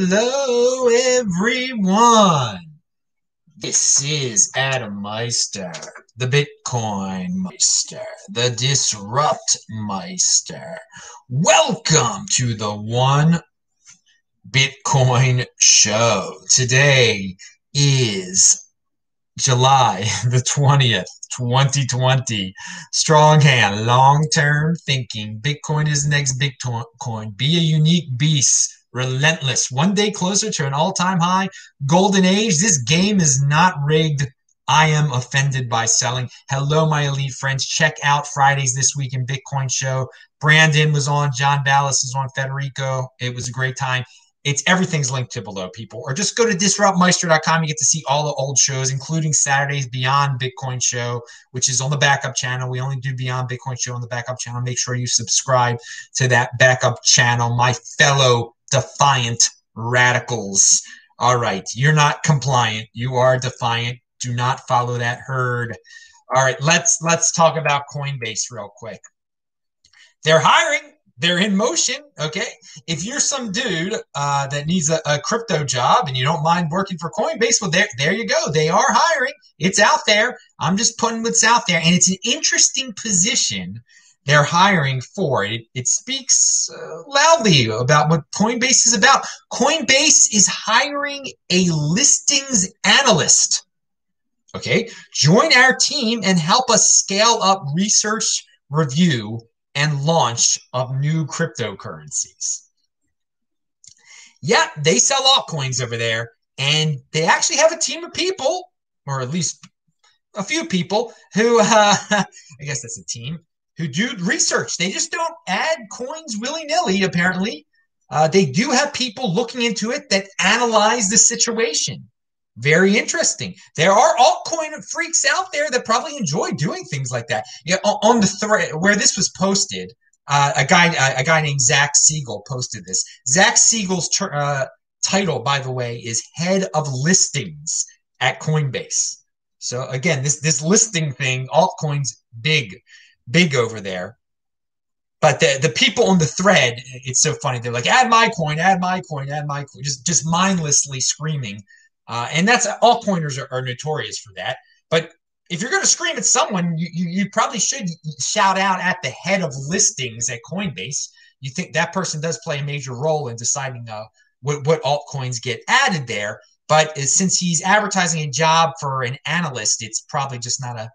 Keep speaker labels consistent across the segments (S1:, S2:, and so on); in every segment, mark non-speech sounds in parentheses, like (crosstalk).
S1: Hello, everyone. This is Adam Meister, the Bitcoin Meister, the Disrupt Meister. Welcome to the One Bitcoin Show. Today is July (laughs) the 20th, 2020. Strong hand, long term thinking. Bitcoin is next Bitcoin. Be a unique beast. Relentless. One day closer to an all time high. Golden age. This game is not rigged. I am offended by selling. Hello, my elite friends. Check out Fridays this week in Bitcoin show. Brandon was on. John Vallis is on. Federico. It was a great time. It's everything's linked to below, people. Or just go to disruptmeister.com. You get to see all the old shows, including Saturday's Beyond Bitcoin show, which is on the backup channel. We only do Beyond Bitcoin show on the backup channel. Make sure you subscribe to that backup channel, my fellow defiant radicals. All right, you're not compliant. You are defiant. Do not follow that herd. All right, let's let's talk about Coinbase real quick. They're hiring they're in motion. Okay. If you're some dude uh, that needs a, a, crypto job and you don't mind working for Coinbase, well, there, there you go. They are hiring. It's out there. I'm just putting what's out there. And it's an interesting position they're hiring for. It, it speaks uh, loudly about what Coinbase is about. Coinbase is hiring a listings analyst. Okay. Join our team and help us scale up research review and launch of new cryptocurrencies. Yeah, they sell altcoins over there, and they actually have a team of people, or at least a few people, who uh, (laughs) I guess that's a team who do research. They just don't add coins willy nilly, apparently. Uh, they do have people looking into it that analyze the situation. Very interesting. There are altcoin freaks out there that probably enjoy doing things like that. Yeah, on the thread where this was posted, uh, a guy a guy named Zach Siegel posted this. Zach Siegel's uh, title, by the way, is head of listings at Coinbase. So again, this this listing thing, altcoins, big, big over there. But the, the people on the thread, it's so funny. They're like, add my coin, add my coin, add my coin, just just mindlessly screaming uh, and that's altcoiners are, are notorious for that. But if you're going to scream at someone, you, you, you, probably should shout out at the head of listings at Coinbase. You think that person does play a major role in deciding uh, what, what altcoins get added there. But since he's advertising a job for an analyst, it's probably just not a,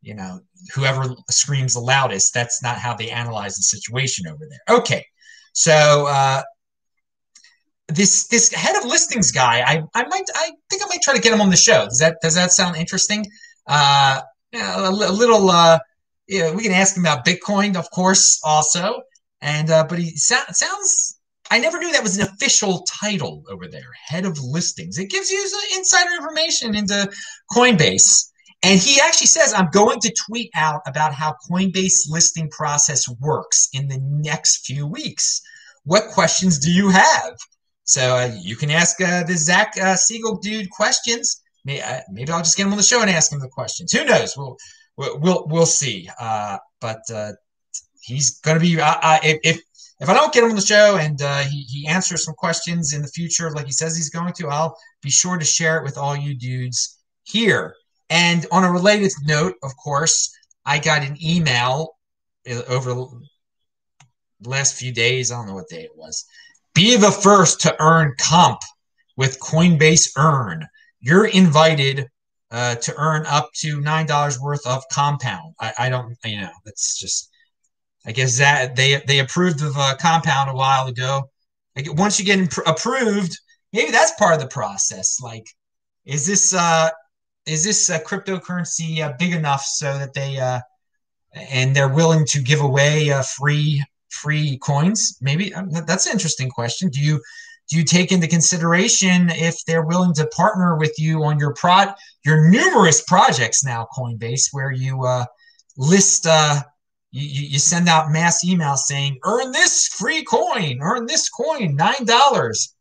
S1: you know, whoever screams the loudest. That's not how they analyze the situation over there. Okay. So uh, this this head of listings guy, I, I might I think I might try to get him on the show. Does that does that sound interesting? Uh, a, little uh, yeah, we can ask him about Bitcoin, of course, also. And uh, but he so- sounds. I never knew that was an official title over there, head of listings. It gives you insider information into Coinbase. And he actually says, I'm going to tweet out about how Coinbase listing process works in the next few weeks. What questions do you have? So uh, you can ask uh, the Zach uh, Siegel dude questions. Maybe, uh, maybe I'll just get him on the show and ask him the questions. Who knows? We'll we'll we'll see. Uh, but uh, he's going to be if if I don't get him on the show and he he answers some questions in the future like he says he's going to, I'll be sure to share it with all you dudes here. And on a related note, of course, I got an email over the last few days. I don't know what day it was be the first to earn comp with Coinbase Earn. You're invited uh, to earn up to nine dollars worth of compound. I, I, don't, you know, that's just. I guess that they they approved of a compound a while ago. Like once you get approved, maybe that's part of the process. Like, is this uh, is this uh, cryptocurrency uh, big enough so that they uh, and they're willing to give away a free free coins? Maybe um, that's an interesting question. Do you do you take into consideration if they're willing to partner with you on your prod your numerous projects now Coinbase where you uh, list uh, you, you send out mass emails saying earn this free coin, earn this coin, nine dollars.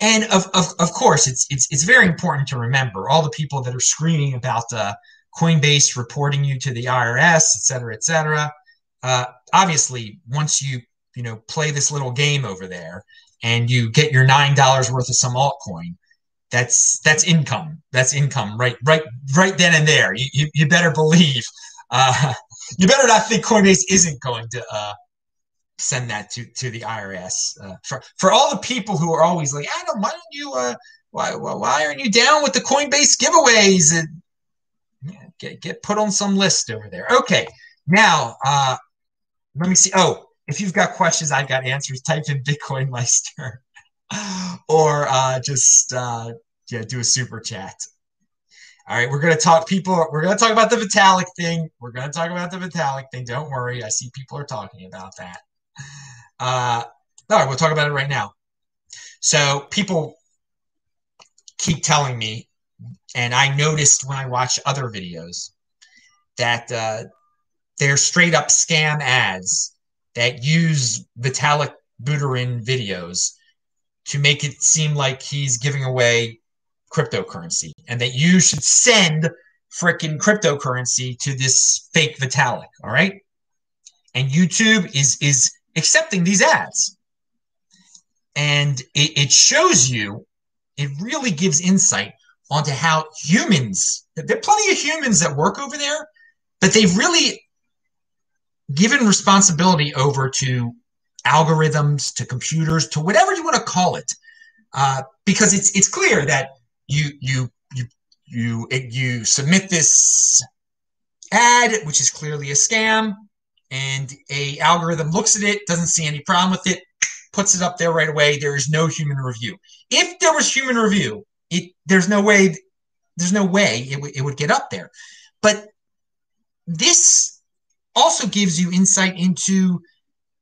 S1: And of, of, of course, it's, it's, it's very important to remember all the people that are screaming about uh, Coinbase reporting you to the IRS, et cetera, et cetera uh, obviously once you you know play this little game over there and you get your nine dollars worth of some altcoin, that's that's income. That's income right right right then and there. You you, you better believe. Uh, (laughs) you better not think Coinbase isn't going to uh, send that to to the IRS. Uh, for for all the people who are always like, Adam, why don't you uh, why why aren't you down with the Coinbase giveaways and yeah, get get put on some list over there. Okay, now uh, let me see. Oh, if you've got questions, I've got answers. Type in Bitcoin Meister, (laughs) or uh, just uh, yeah, do a super chat. All right, we're gonna talk. People, we're gonna talk about the Vitalik thing. We're gonna talk about the Vitalik thing. Don't worry. I see people are talking about that. Uh, all right, we'll talk about it right now. So people keep telling me, and I noticed when I watch other videos that uh, they're straight up scam ads that use Vitalik Buterin videos to make it seem like he's giving away cryptocurrency and that you should send freaking cryptocurrency to this fake Vitalik. All right. And YouTube is is accepting these ads. And it, it shows you, it really gives insight onto how humans, there are plenty of humans that work over there, but they've really given responsibility over to algorithms, to computers, to whatever you want to call it, uh, because it's it's clear that you you you you you submit this ad, which is clearly a scam, and a algorithm looks at it, doesn't see any problem with it, puts it up there right away. There is no human review. If there was human review, it there's no way there's no way it, w- it would get up there. But this also gives you insight into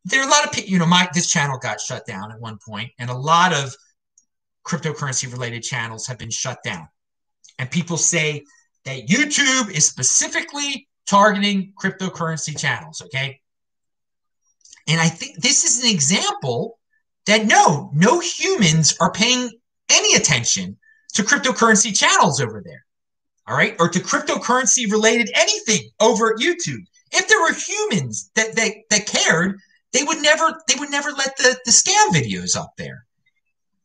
S1: there are a lot of you know my this channel got shut down at one point and a lot of cryptocurrency related channels have been shut down and people say that youtube is specifically targeting cryptocurrency channels okay? And i think this is an example that no no humans are paying any attention to cryptocurrency channels over there all right? Or to cryptocurrency related anything over at youtube. If there were humans that, that, that cared, they would never they would never let the, the scam videos up there.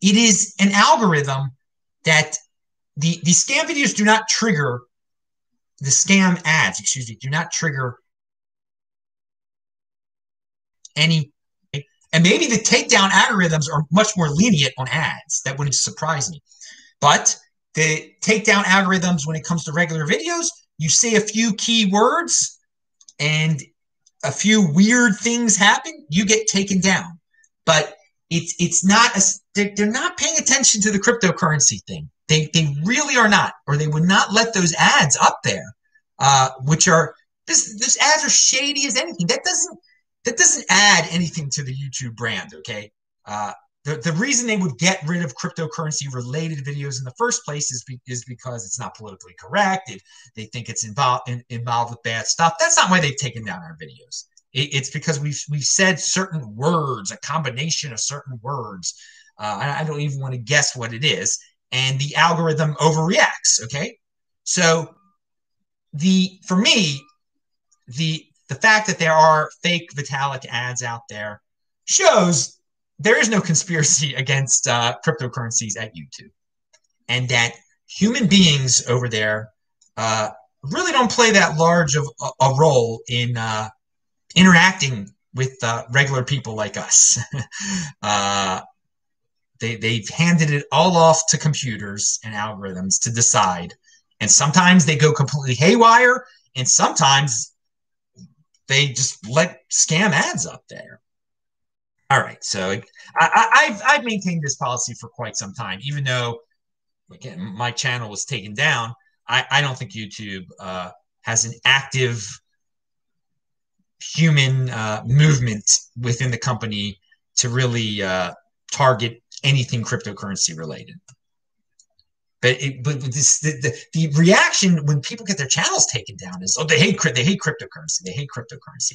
S1: It is an algorithm that the, the scam videos do not trigger the scam ads, excuse me, do not trigger any and maybe the takedown algorithms are much more lenient on ads. That wouldn't surprise me. But the takedown algorithms, when it comes to regular videos, you say a few key words and a few weird things happen, you get taken down. But it's it's not a, they're, they're not paying attention to the cryptocurrency thing. They they really are not, or they would not let those ads up there, uh, which are this ads are shady as anything. That doesn't that doesn't add anything to the YouTube brand. Okay, uh, the, the reason they would get rid of cryptocurrency related videos in the first place is, be, is because it's not politically correct. It, they think it's involved in, involved with bad stuff. That's not why they've taken down our videos. It, it's because we've we've said certain words, a combination of certain words. Uh, I, I don't even want to guess what it is, and the algorithm overreacts. Okay, so the for me, the the fact that there are fake Vitalik ads out there shows there is no conspiracy (laughs) against uh, cryptocurrencies at YouTube, and that human beings over there uh, really don't play that large of a, role in uh, interacting with uh, regular people like us. (laughs) They, they've handed it all off to computers and algorithms to decide. And sometimes they go completely haywire, and sometimes they just let scam ads up there. All right, so I, have I've maintained this policy for quite some time, even though again my channel was taken down. I, I don't think YouTube uh, has an active human uh, movement within the company to really uh, target anything cryptocurrency related. But it, but this the, the, the, reaction when people get their channels taken down is oh they hate they hate cryptocurrency they hate cryptocurrency.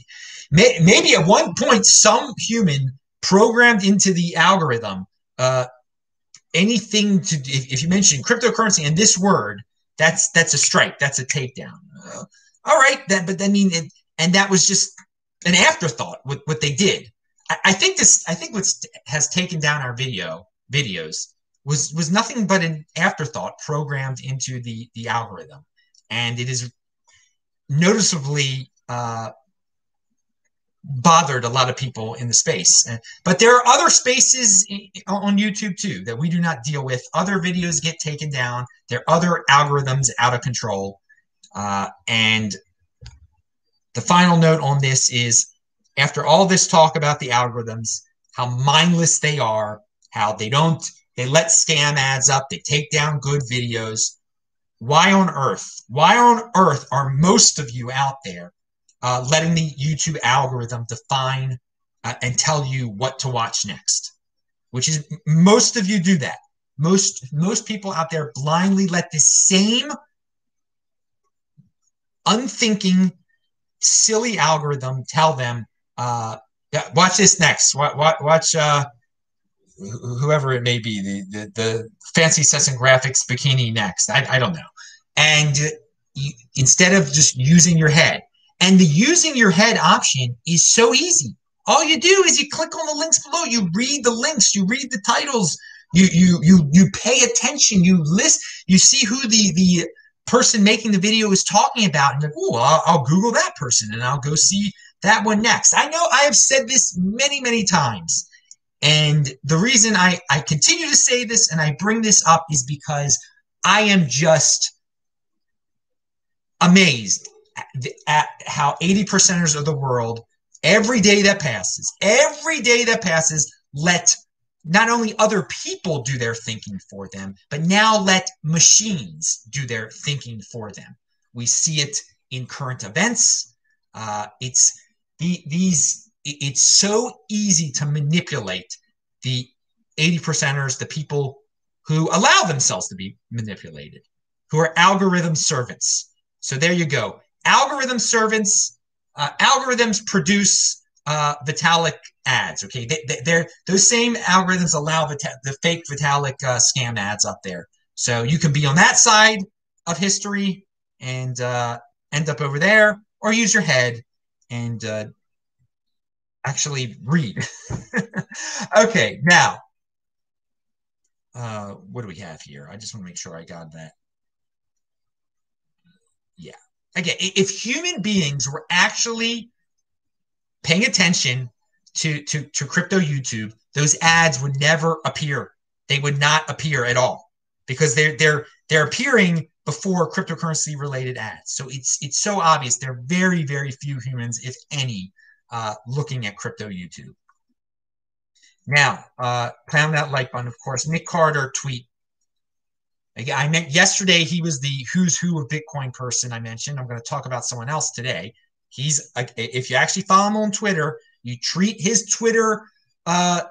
S1: May, maybe at one point some human programmed into the algorithm uh, anything to if, if, you mention cryptocurrency and this word that's that's a strike that's a takedown uh, all right that but i mean it, and that was just an afterthought with what they did I, I think this. I think what has taken down our video videos was was nothing but an afterthought programmed into the the algorithm, and it is noticeably uh, bothered a lot of people in the space. But there are other spaces on YouTube too that we do not deal with. Other videos get taken down. There are other algorithms out of control. Uh, and the final note on this is after all this talk about the algorithms, how mindless they are, how they don't, they let scam ads up, they take down good videos. Why on earth? Why on earth are most of you out there uh, letting the YouTube algorithm define uh, and tell you what to watch next? Which is most of you do that. Most most people out there blindly let the same unthinking, silly algorithm tell them, uh, yeah, watch this next. Watch, watch uh, whoever it may be, the, the, the fancy sets and graphics bikini next. I, I don't know. And you, instead of just using your head, and the using your head option is so easy. All you do is you click on the links below. You read the links. You read the titles. You you you you pay attention. You list. You see who the the person making the video is talking about, and like, oh, I'll, I'll Google that person, and I'll go see that one next. I know I have said this many many times, and the reason I I continue to say this and I bring this up is because I am just amazed at how 80 percenters of the world, every day that passes, every day that passes, let not only other people do their thinking for them, but now let machines do their thinking for them. We see it in current events. Uh, it's the, these. It's so easy to manipulate the 80 percenters, the people who allow themselves to be manipulated, who are algorithm servants. So there you go algorithm servants, uh, algorithms produce uh, Vitalik ads. Okay, they, are those same algorithms allow the, the fake Vitalik uh, scam ads up there. So you can be on that side of history and uh, end up over there, or use your head and uh, actually read. (laughs) okay, now uh, what do we have here? I just want to make sure I got that. Yeah again, if human beings were actually paying attention to, to, to crypto YouTube, those ads would never appear. They would not appear at all because they're they're they're appearing before cryptocurrency related ads. So it's it's so obvious. There are very very few humans, if any, uh, looking at crypto YouTube. Now, uh, pound that like button, of course. Nick Carter tweet I meant yesterday he was the who's who of Bitcoin person I mentioned. I'm going to talk about someone else today. He's if you actually follow him on Twitter, you treat his Twitter uh,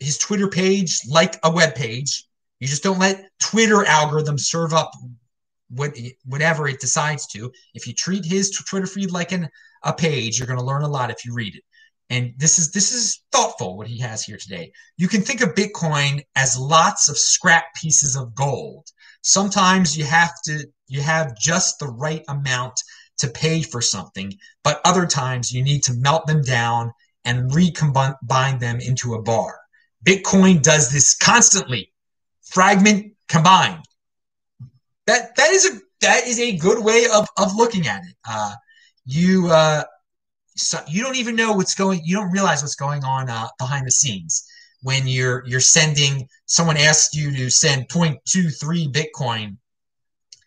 S1: his Twitter page like a web page. You just don't let Twitter algorithm serve up what whatever it decides to. If you treat his Twitter feed like an, a page, you're going to learn a lot if you read it. And this is this is thoughtful what he has here today. You can think of bitcoin as lots of scrap pieces of gold. Sometimes you have to you have just the right amount to pay for something but other times you need to melt them down and recombine them into a bar. Bitcoin does this constantly fragment combined. that that is a that is a good way of of looking at it uh, you uh, so you don't even know what's going you don't realize what's going on uh, behind the scenes when you're you're sending someone asks you to send 0.23 bitcoin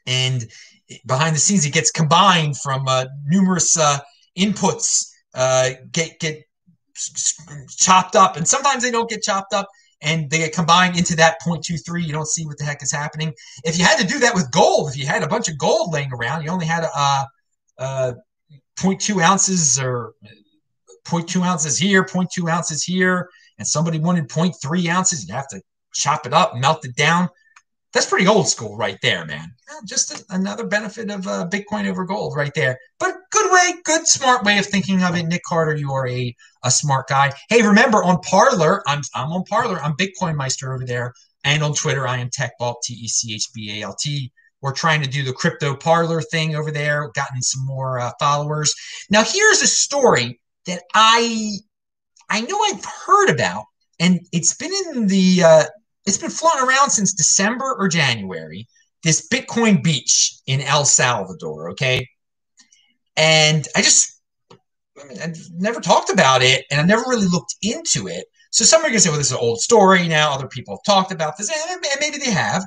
S1: and behind the scenes it gets combined from uh, numerous uh, inputs uh, get get chopped up and sometimes they don't get chopped up and they get combined into that 0.23 you don't see what the heck is happening if you had to do that with gold if you had a bunch of gold laying around you only had a, uh, uh 0.2 ounces or 0.2 ounces here, 0.2 ounces here, and somebody wanted 0.3 ounces, you have to chop it up, melt it down. That's pretty old school right there, man. Just a, another benefit of uh, Bitcoin over gold right there. But good way, good smart way of thinking of it. Nick Carter, you are a, a smart guy. Hey, remember on Parler, I'm, I'm on Parler. I'm Bitcoin Meister over there. And on Twitter, I am TechBalt, T E C H B A L T. We're trying to do the crypto Parler thing over there, gotten some more uh, followers. Now, here's a story that I I know I've heard about, and it's been in the uh, it's been floating around since December or January. This Bitcoin beach in El Salvador, okay, and I just I mean, I've never talked about it, and I never really looked into it. So some are to say, "Well, this is an old story now." Other people have talked about this, and maybe they have.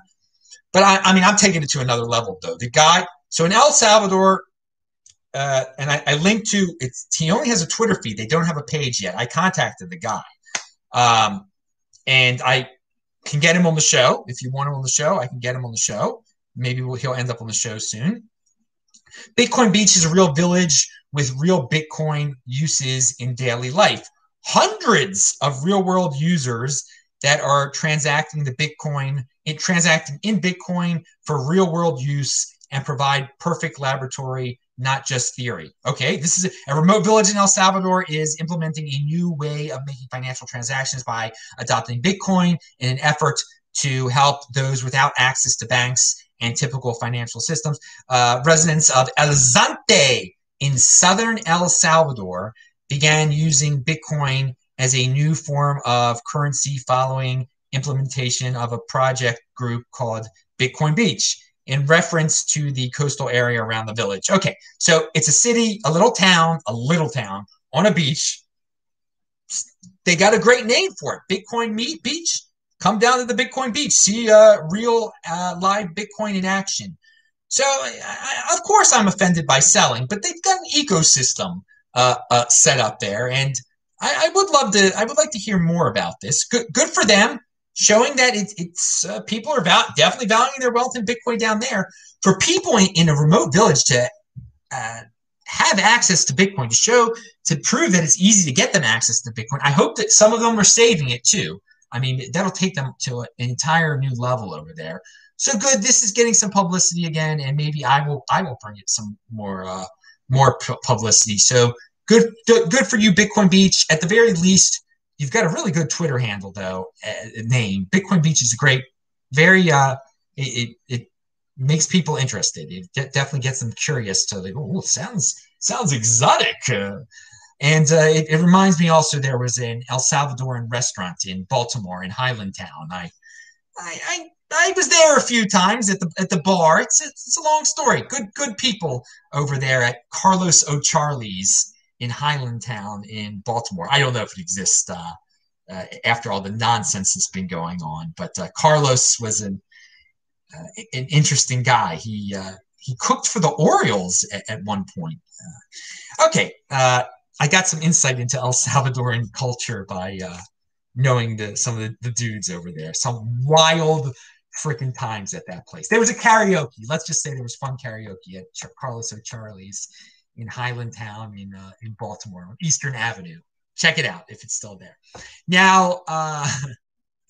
S1: But I, I mean, I'm taking it to another level, though. The guy, so in El Salvador, uh, and I, I linked to it's. He only has a Twitter feed. They don't have a page yet. I contacted the guy, um, and I can get him on the show. If you want him on the show, I can get him on the show. Maybe we'll, he'll end up on the show soon. Bitcoin Beach is a real village with real Bitcoin uses in daily life. Hundreds of real world users that are transacting the Bitcoin, in, transacting in Bitcoin for real world use and provide perfect laboratory, not just theory. Okay, this is a, a remote village in El Salvador is implementing a new way of making financial transactions by adopting Bitcoin in an effort to help those without access to banks and typical financial systems. Uh, residents of El Zonte in southern El Salvador began using Bitcoin as a new form of currency following implementation of a project group called Bitcoin Beach in reference to the coastal area around the village. Okay, so it's a city, a little town, a little town on a beach. They got a great name for it Bitcoin Meet Beach. Come down to the Bitcoin Beach, see uh, real uh, live Bitcoin in action. So, I, of course, I'm offended by selling, but they've got an ecosystem uh, uh, set up there, and I, I, would love to. I would like to hear more about this. Good, good for them, showing that it, it's uh, people are val- definitely valuing their wealth in Bitcoin down there. For people in, in a remote village to uh, have access to Bitcoin, to show, to prove that it's easy to get them access to Bitcoin. I hope that some of them are saving it too. I mean, that'll take them to an entire new level over there. So good. This is getting some publicity again, and maybe I will I will bring it some more uh, more publicity. So good good for you, Bitcoin Beach. At the very least, you've got a really good Twitter handle though. Uh, name Bitcoin Beach is great, very uh, it, it, it makes people interested. It definitely gets them curious to like, oh, sounds sounds exotic. Uh, and uh, it, it, reminds me also there was an El Salvadoran restaurant in Baltimore in Highlandtown. I, I, I, I was there a few times at the at the bar. It's, it's, it's a long story. Good good people over there at Carlos O'Charlie's in Highlandtown in Baltimore. I don't know if it exists uh, uh, after all the nonsense that's been going on, but uh, Carlos was an uh, an interesting guy. He uh, he cooked for the Orioles at, at one point. okay, I got some insight into El Salvadoran culture by uh, knowing the, some of the, the, dudes over there. Some wild freaking times at that place. There was a karaoke. Let's just say there was fun karaoke at Ch- Carlos O'Charlie's in Highlandtown in uh, in Baltimore on Eastern Avenue. Check it out if it's still there. Now, uh,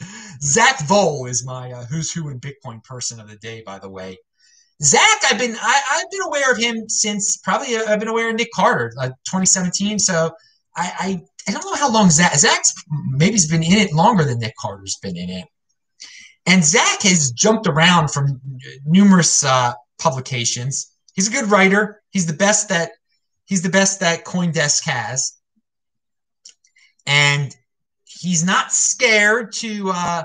S1: (laughs) Zack Voell is my uh, who's who in Bitcoin person of the day. By the way, Zach, I've been I, have been aware of him since probably uh, I've been aware of Nick Carter, uh, 2017. So I, I, I don't know how long Zach Zach's maybe he's been in it longer than Nick Carter's been in it. And Zach has jumped around from numerous uh, publications. He's a good writer. He's the best that he's the best that CoinDesk has, and he's not scared to uh,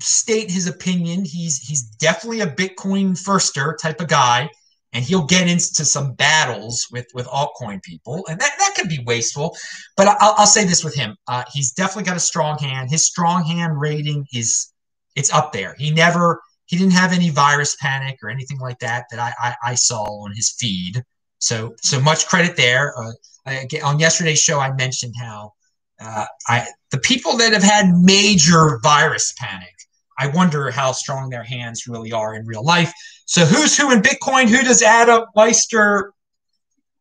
S1: state his opinion. He's he's definitely a Bitcoin firster type of guy, and he'll get into some battles with with altcoin people, and that that can be wasteful. But I'll, I'll say this with him: uh, he's definitely got a strong hand. His strong hand rating is it's up there. He never he didn't have any virus panic or anything like that that I I, I saw on his feed. So so much credit there. Uh, I, on yesterday's show, I mentioned how uh, I the people that have had major virus panic I wonder how strong their hands really are in real life. So who's who in Bitcoin? Who does Adam Meister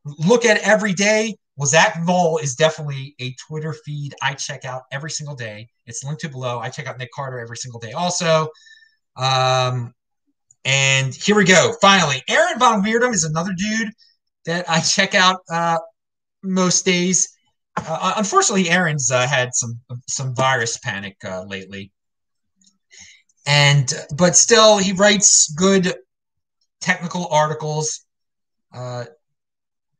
S1: look at every day? Well, Zack Voell is definitely a Twitter feed I check out every single day. It's linked to below. I check out Nick Carter every single day also. Um, and here we go. Finally, Aaron van Wirdum is another dude that I check out uh, most days. Uh, unfortunately, Aaron's uh, had some some virus panic uh, lately and but still he writes good technical articles. Uh,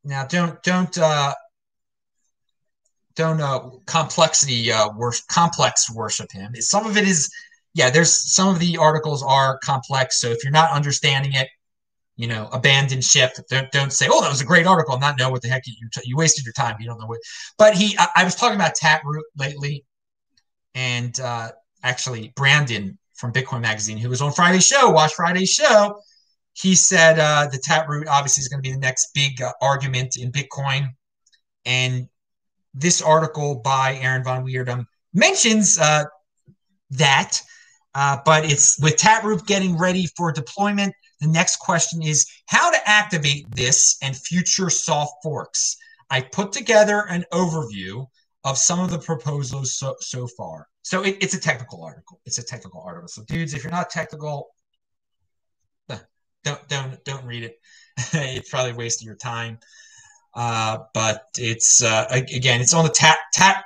S1: now don't don't uh, don't uh, complexity uh, worship, complex worship him. Some of it is, yeah. There's some of the articles are complex. So if you're not understanding it, you know, abandon ship. Don't, don't say, "Oh, that was a great article," not know what the heck you you wasted your time. You don't know what. But he, I, I was talking about Taproot lately, and uh, actually Brandon from Bitcoin Magazine, who was on Friday's show, watch Friday's show. He said uh, the Taproot obviously is going to be the next big uh, argument in Bitcoin, and this article by Aaron van Wirdum mentions uh, that, uh, but it's with Taproot getting ready for deployment the next question is how to activate this and future soft forks. I put together an overview of some of the proposals so, so far. So it, it's a technical article. It's a technical article. So dudes, if you're not technical, don't don't don't read it. (laughs) it's probably wasting your time. Uh, but it's uh, again, it's on the tap tap.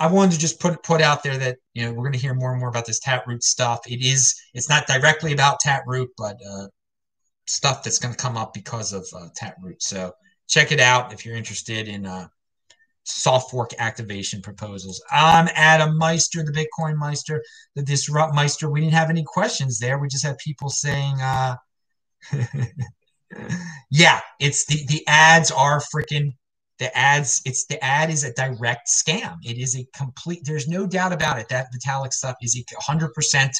S1: I wanted to just put put out there that you know we're going to hear more and more about this Taproot stuff. It is it's not directly about Taproot, but uh, stuff that's going to come up because of uh, Taproot. So check it out if you're interested in uh, soft fork activation proposals. I'm Adam Meister, the Bitcoin Meister, the Disrupt Meister. We didn't have any questions there. We just had people saying, uh, (laughs) yeah, it's the, the ads are freaking the ads it's the ad is a direct scam it is a complete there's no doubt about it that vitalik stuff is a 100%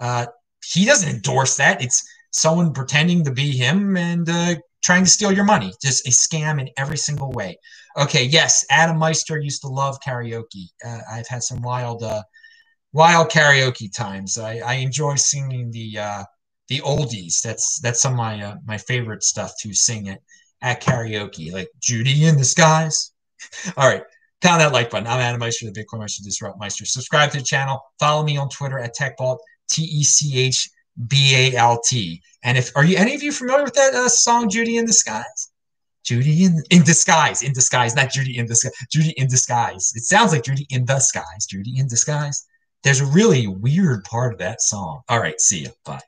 S1: uh, he doesn't endorse that it's someone pretending to be him and uh, trying to steal your money. Just a scam in every single way. Okay, yes, Adam Meister used to love karaoke. Uh, I've had some wild, uh, wild karaoke times. I, I enjoy singing the uh, the oldies. That's that's some of my uh, my favorite stuff to sing it at karaoke, like Judy in the skies. (laughs) All right, pound that like button. I'm Adam Meister, the Bitcoin Meister Disrupt Meister. Subscribe to the channel. Follow me on Twitter at TechBalt. T E C H B A L T. And if are you any of you familiar with that uh, song Judy in Disguise? Judy in in disguise, in disguise, not Judy in disguise. Judy in disguise. It sounds like Judy in the skies. Judy in disguise. There's a really weird part of that song. All right, see you. Bye.